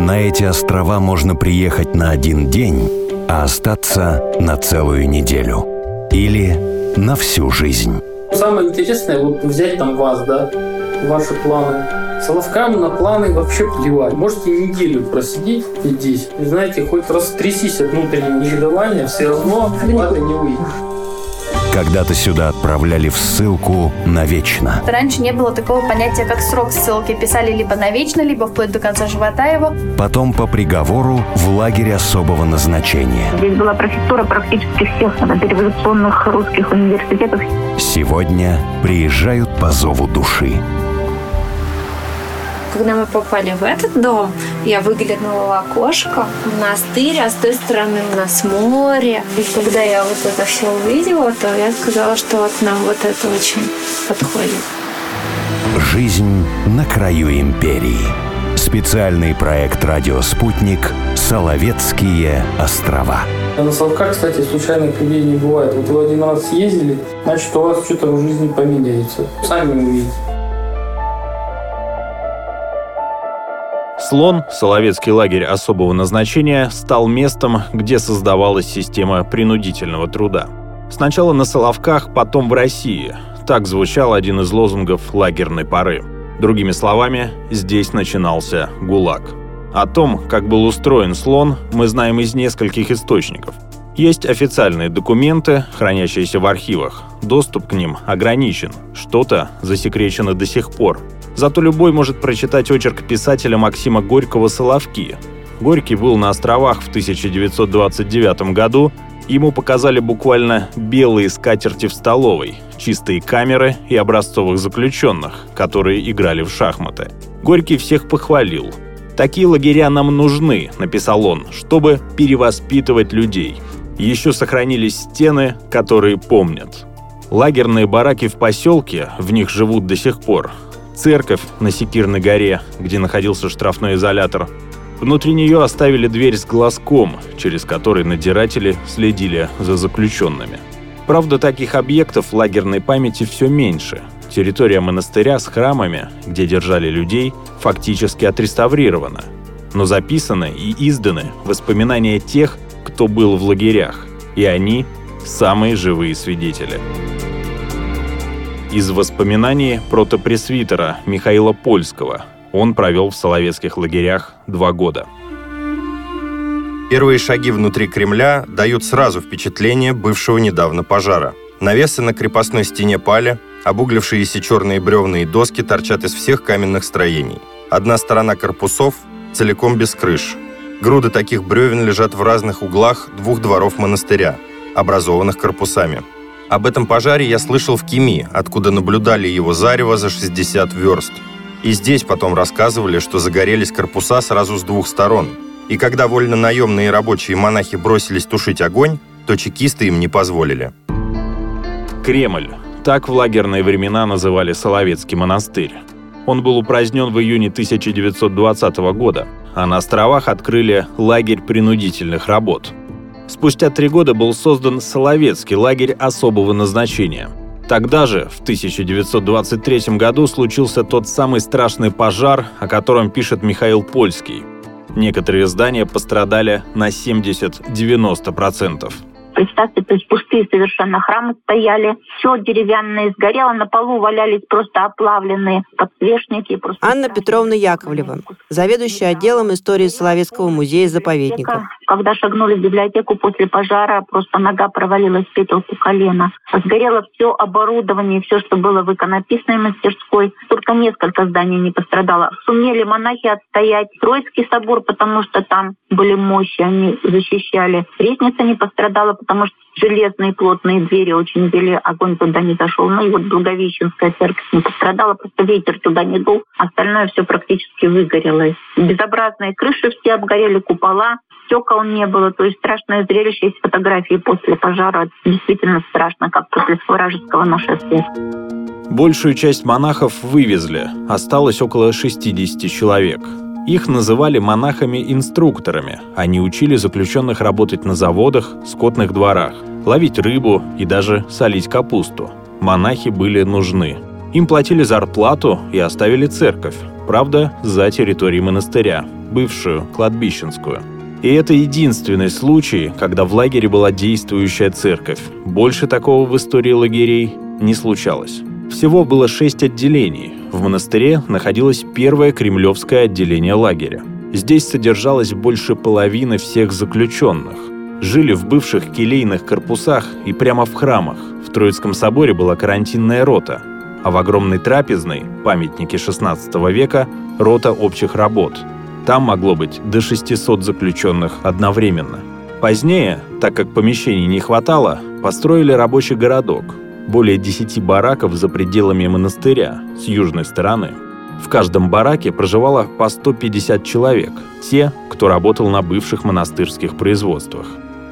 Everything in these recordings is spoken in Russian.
На эти острова можно приехать на один день, а остаться на целую неделю. Или на всю жизнь. Самое интересное, вот взять там вас, да, ваши планы. Соловкам на планы вообще плевать. Можете неделю просидеть здесь. И знаете, хоть растрясись от внутреннего негодования, все равно это не выйдет. Когда-то сюда отправляли в ссылку навечно. Раньше не было такого понятия, как срок ссылки. Писали либо навечно, либо вплоть до конца живота его. Потом по приговору в лагерь особого назначения. Здесь была профессура практически всех революционных русских университетов. Сегодня приезжают по зову души. Когда мы попали в этот дом, я выглянула в окошко, монастырь, а с той стороны у нас море. И когда я вот это все увидела, то я сказала, что вот нам вот это очень подходит. Жизнь на краю империи. Специальный проект «Радио Спутник. Соловецкие острова». На Соловках, кстати, случайных людей не бывает. Вот вы один раз съездили, значит, у вас что-то в жизни поменяется. Сами увидите. Слон, Соловецкий лагерь особого назначения, стал местом, где создавалась система принудительного труда. Сначала на Соловках, потом в России. Так звучал один из лозунгов лагерной поры. Другими словами, здесь начинался ГУЛАГ. О том, как был устроен слон, мы знаем из нескольких источников. Есть официальные документы, хранящиеся в архивах. Доступ к ним ограничен. Что-то засекречено до сих пор. Зато любой может прочитать очерк писателя Максима Горького «Соловки». Горький был на островах в 1929 году. Ему показали буквально белые скатерти в столовой, чистые камеры и образцовых заключенных, которые играли в шахматы. Горький всех похвалил. «Такие лагеря нам нужны», — написал он, — «чтобы перевоспитывать людей». Еще сохранились стены, которые помнят. Лагерные бараки в поселке, в них живут до сих пор, церковь на Секирной горе, где находился штрафной изолятор. Внутри нее оставили дверь с глазком, через который надзиратели следили за заключенными. Правда, таких объектов в лагерной памяти все меньше. Территория монастыря с храмами, где держали людей, фактически отреставрирована. Но записаны и изданы воспоминания тех, кто был в лагерях, и они – самые живые свидетели из воспоминаний протопресвитера Михаила Польского. Он провел в Соловецких лагерях два года. Первые шаги внутри Кремля дают сразу впечатление бывшего недавно пожара. Навесы на крепостной стене пали, обуглившиеся черные бревна и доски торчат из всех каменных строений. Одна сторона корпусов целиком без крыш. Груды таких бревен лежат в разных углах двух дворов монастыря, образованных корпусами – об этом пожаре я слышал в Кими, откуда наблюдали его зарево за 60 верст. И здесь потом рассказывали, что загорелись корпуса сразу с двух сторон. И когда вольно-наемные рабочие монахи бросились тушить огонь, то чекисты им не позволили. Кремль. Так в лагерные времена называли Соловецкий монастырь. Он был упразднен в июне 1920 года, а на островах открыли лагерь принудительных работ – Спустя три года был создан Соловецкий лагерь особого назначения. Тогда же, в 1923 году, случился тот самый страшный пожар, о котором пишет Михаил Польский. Некоторые здания пострадали на 70-90%. Представьте, то есть пустые совершенно храмы стояли, все деревянное сгорело, на полу валялись просто оплавленные подсвечники. Просто Анна Петровна Яковлева, заведующая отделом истории Соловецкого музея-заповедника. Когда шагнули в библиотеку после пожара, просто нога провалилась в петелку колена. Сгорело все оборудование, все, что было в иконописной мастерской. Только несколько зданий не пострадало. Сумели монахи отстоять Троицкий собор, потому что там были мощи, они защищали. Резница не пострадала, потому что железные плотные двери очень вели, огонь туда не зашел. Ну и вот Благовещенская церковь не пострадала, просто ветер туда не дул, остальное все практически выгорело. Безобразные крыши все обгорели, купола, стекол не было. То есть страшное зрелище. Есть фотографии после пожара. Действительно страшно, как после вражеского нашествия. Большую часть монахов вывезли. Осталось около 60 человек. Их называли монахами-инструкторами. Они учили заключенных работать на заводах, скотных дворах, ловить рыбу и даже солить капусту. Монахи были нужны. Им платили зарплату и оставили церковь, правда, за территорией монастыря. бывшую кладбищенскую. И это единственный случай, когда в лагере была действующая церковь. Больше такого в истории лагерей не случалось. Всего было шесть отделений. В монастыре находилось первое кремлевское отделение лагеря. Здесь содержалось больше половины всех заключенных. Жили в бывших келейных корпусах и прямо в храмах. В Троицком соборе была карантинная рота, а в огромной трапезной, памятнике 16 века, рота общих работ. Там могло быть до 600 заключенных одновременно. Позднее, так как помещений не хватало, построили рабочий городок, более 10 бараков за пределами монастыря с южной стороны. В каждом бараке проживало по 150 человек, те, кто работал на бывших монастырских производствах.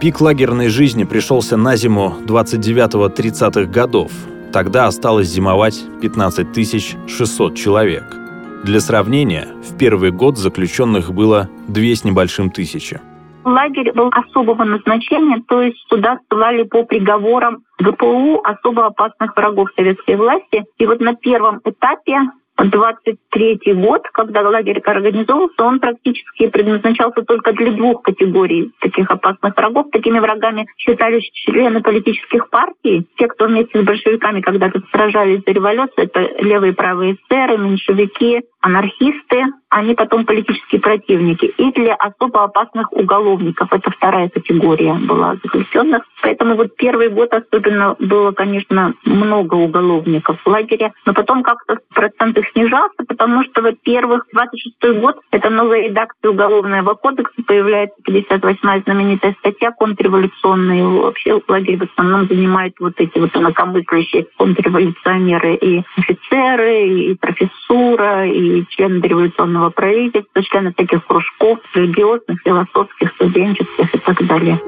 Пик лагерной жизни пришелся на зиму 29-30-х годов. Тогда осталось зимовать 15 600 человек. Для сравнения, в первый год заключенных было две с небольшим тысячи. Лагерь был особого назначения, то есть туда ссылали по приговорам ГПУ особо опасных врагов советской власти. И вот на первом этапе 23 год, когда лагерь организовался, он практически предназначался только для двух категорий таких опасных врагов. Такими врагами считались члены политических партий, те, кто вместе с большевиками когда-то сражались за революцию, это левые и правые эсеры, меньшевики, анархисты, они потом политические противники. И для особо опасных уголовников, это вторая категория была заключенных. Поэтому вот первый год особенно было, конечно, много уголовников в лагере, но потом как-то процент их снижался, потому что, во-первых, 26 год — это новая редакция Уголовного кодекса, появляется 58-я знаменитая статья контрреволюционная. Вообще лагерь в основном занимает вот эти вот инакомыслящие контрреволюционеры и офицеры, и профессура, и члены революционного правительства, члены таких кружков, религиозных, философских, студенческих и так далее.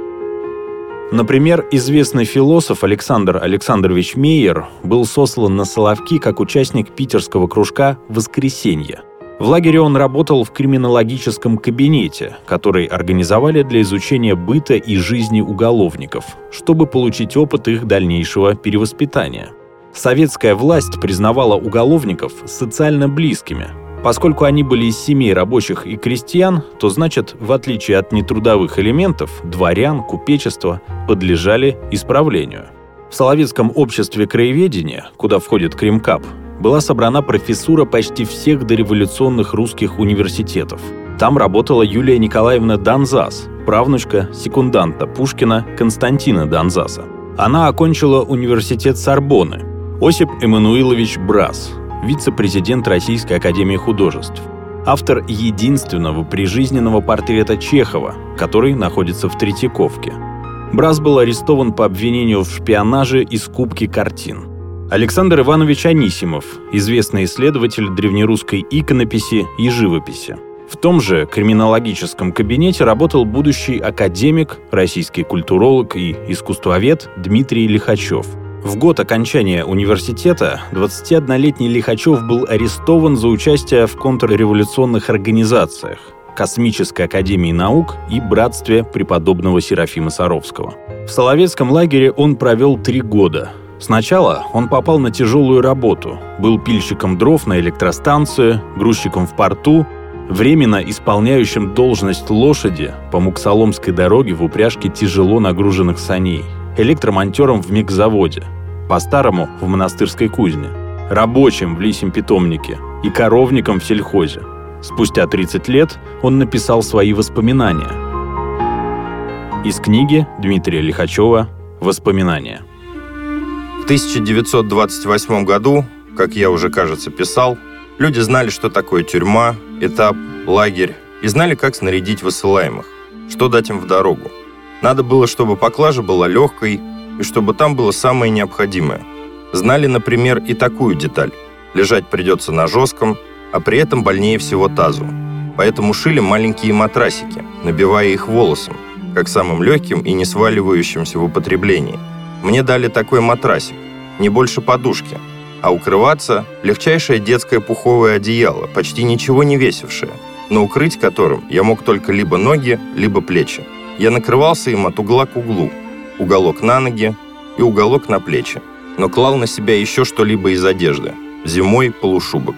Например, известный философ Александр Александрович Мейер был сослан на Соловки как участник питерского кружка «Воскресенье». В лагере он работал в криминологическом кабинете, который организовали для изучения быта и жизни уголовников, чтобы получить опыт их дальнейшего перевоспитания. Советская власть признавала уголовников социально близкими, Поскольку они были из семей рабочих и крестьян, то значит, в отличие от нетрудовых элементов, дворян, купечества подлежали исправлению. В Соловецком обществе краеведения, куда входит Кремкап, была собрана профессура почти всех дореволюционных русских университетов. Там работала Юлия Николаевна Донзас, правнучка секунданта Пушкина Константина Донзаса. Она окончила университет Сорбоны. Осип Эммануилович Брас, вице-президент Российской Академии Художеств, автор единственного прижизненного портрета Чехова, который находится в Третьяковке. Брас был арестован по обвинению в шпионаже и скупке картин. Александр Иванович Анисимов, известный исследователь древнерусской иконописи и живописи. В том же криминологическом кабинете работал будущий академик, российский культуролог и искусствовед Дмитрий Лихачев – в год окончания университета 21-летний Лихачев был арестован за участие в контрреволюционных организациях Космической академии наук и Братстве преподобного Серафима Саровского. В Соловецком лагере он провел три года. Сначала он попал на тяжелую работу, был пильщиком дров на электростанцию, грузчиком в порту, временно исполняющим должность лошади по Муксоломской дороге в упряжке тяжело нагруженных саней, электромонтером в мигзаводе, по-старому в монастырской кузне, рабочим в лисем питомнике и коровником в сельхозе. Спустя 30 лет он написал свои воспоминания. Из книги Дмитрия Лихачева «Воспоминания». В 1928 году, как я уже, кажется, писал, люди знали, что такое тюрьма, этап, лагерь, и знали, как снарядить высылаемых, что дать им в дорогу. Надо было, чтобы поклажа была легкой, и чтобы там было самое необходимое. Знали, например, и такую деталь. Лежать придется на жестком, а при этом больнее всего тазу. Поэтому шили маленькие матрасики, набивая их волосом, как самым легким и не сваливающимся в употреблении. Мне дали такой матрасик, не больше подушки, а укрываться – легчайшее детское пуховое одеяло, почти ничего не весившее, но укрыть которым я мог только либо ноги, либо плечи. Я накрывался им от угла к углу, уголок на ноги и уголок на плечи, но клал на себя еще что-либо из одежды. Зимой полушубок.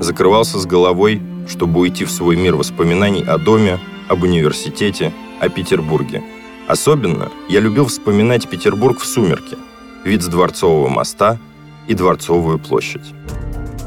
Закрывался с головой чтобы уйти в свой мир воспоминаний о доме, об университете, о Петербурге. Особенно я любил вспоминать Петербург в сумерке, вид с Дворцового моста и Дворцовую площадь.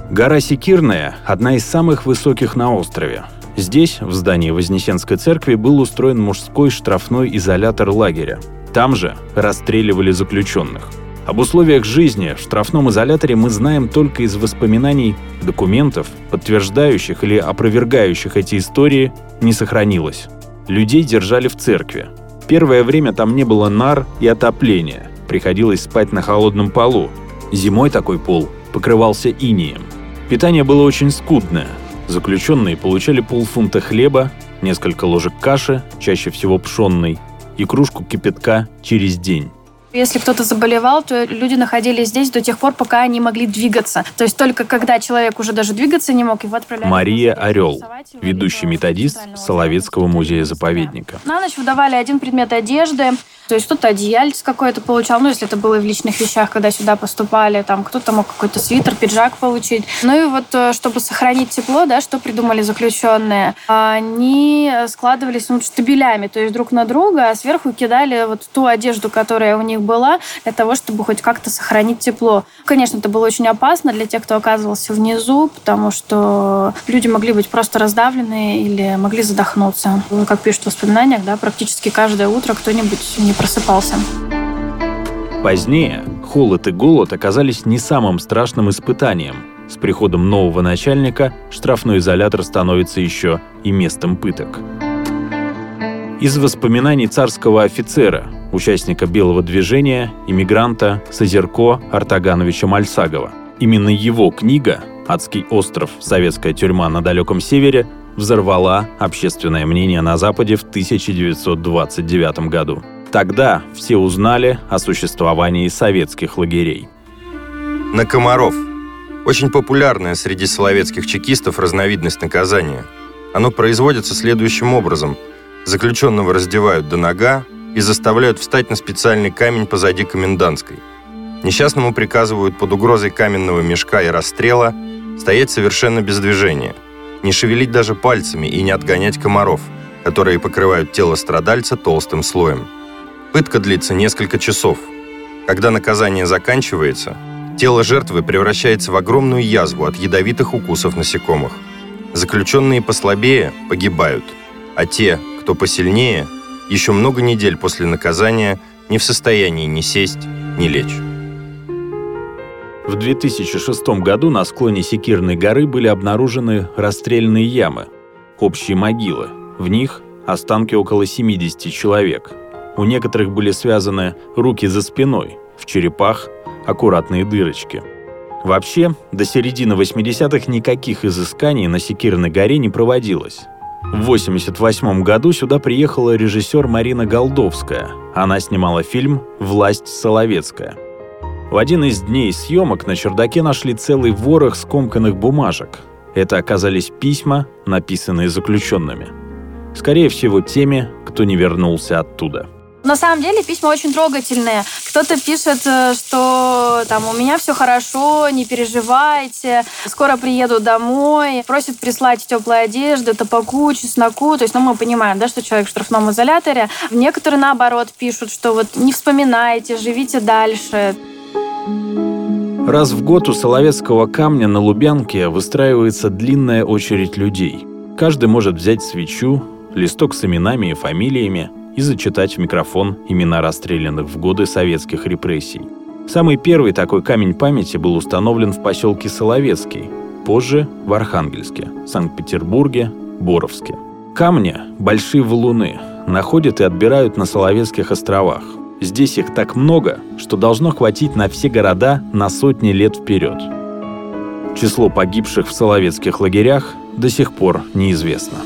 Гора Секирная – одна из самых высоких на острове. Здесь, в здании Вознесенской церкви, был устроен мужской штрафной изолятор лагеря. Там же расстреливали заключенных. Об условиях жизни в штрафном изоляторе мы знаем только из воспоминаний, документов, подтверждающих или опровергающих эти истории, не сохранилось. Людей держали в церкви. Первое время там не было нар и отопления. Приходилось спать на холодном полу. Зимой такой пол покрывался инием. Питание было очень скудное. Заключенные получали полфунта хлеба, несколько ложек каши, чаще всего пшенной, и кружку кипятка через день. Если кто-то заболевал, то люди находились здесь до тех пор, пока они могли двигаться. То есть только когда человек уже даже двигаться не мог, его отправляли... Мария Орел, ведущий методист Соловецкого музея-заповедника. На ночь выдавали один предмет одежды, то есть кто-то одеяльце какое-то получал, ну, если это было в личных вещах, когда сюда поступали, там кто-то мог какой-то свитер, пиджак получить. Ну и вот, э, чтобы сохранить тепло, да, что придумали заключенные? Они складывались ну, штабелями, то есть друг на друга, а сверху кидали вот ту одежду, которая у них была, для того, чтобы хоть как-то сохранить тепло. Конечно, это было очень опасно для тех, кто оказывался внизу, потому что люди могли быть просто раздавлены или могли задохнуться. Как пишут в воспоминаниях, да, практически каждое утро кто-нибудь не просыпался. Позднее холод и голод оказались не самым страшным испытанием. С приходом нового начальника штрафной изолятор становится еще и местом пыток. Из воспоминаний царского офицера, участника белого движения, иммигранта Созерко Артагановича Мальсагова. Именно его книга «Адский остров. Советская тюрьма на далеком севере» взорвала общественное мнение на Западе в 1929 году. Тогда все узнали о существовании советских лагерей. На комаров. Очень популярная среди соловецких чекистов разновидность наказания. Оно производится следующим образом. Заключенного раздевают до нога и заставляют встать на специальный камень позади комендантской. Несчастному приказывают под угрозой каменного мешка и расстрела стоять совершенно без движения, не шевелить даже пальцами и не отгонять комаров, которые покрывают тело страдальца толстым слоем. Пытка длится несколько часов. Когда наказание заканчивается, тело жертвы превращается в огромную язву от ядовитых укусов насекомых. Заключенные послабее погибают, а те, кто посильнее, еще много недель после наказания не в состоянии ни сесть, ни лечь. В 2006 году на склоне Секирной горы были обнаружены расстрельные ямы, общие могилы. В них останки около 70 человек – у некоторых были связаны руки за спиной, в черепах аккуратные дырочки. Вообще, до середины 80-х никаких изысканий на Секирной горе не проводилось. В 1988 году сюда приехала режиссер Марина Голдовская. Она снимала фильм «Власть Соловецкая». В один из дней съемок на чердаке нашли целый ворох скомканных бумажек. Это оказались письма, написанные заключенными. Скорее всего, теми, кто не вернулся оттуда. На самом деле письма очень трогательные. Кто-то пишет, э, что там у меня все хорошо, не переживайте, скоро приеду домой, просит прислать теплую одежду, табаку, чесноку. То есть, ну, мы понимаем, да, что человек в штрафном изоляторе. Некоторые, наоборот, пишут, что вот не вспоминайте, живите дальше. Раз в год у Соловецкого камня на Лубянке выстраивается длинная очередь людей. Каждый может взять свечу, листок с именами и фамилиями – и зачитать в микрофон имена расстрелянных в годы советских репрессий. Самый первый такой камень памяти был установлен в поселке Соловецкий, позже в Архангельске, Санкт-Петербурге, Боровске. Камни – большие валуны, находят и отбирают на Соловецких островах. Здесь их так много, что должно хватить на все города на сотни лет вперед. Число погибших в Соловецких лагерях до сих пор неизвестно.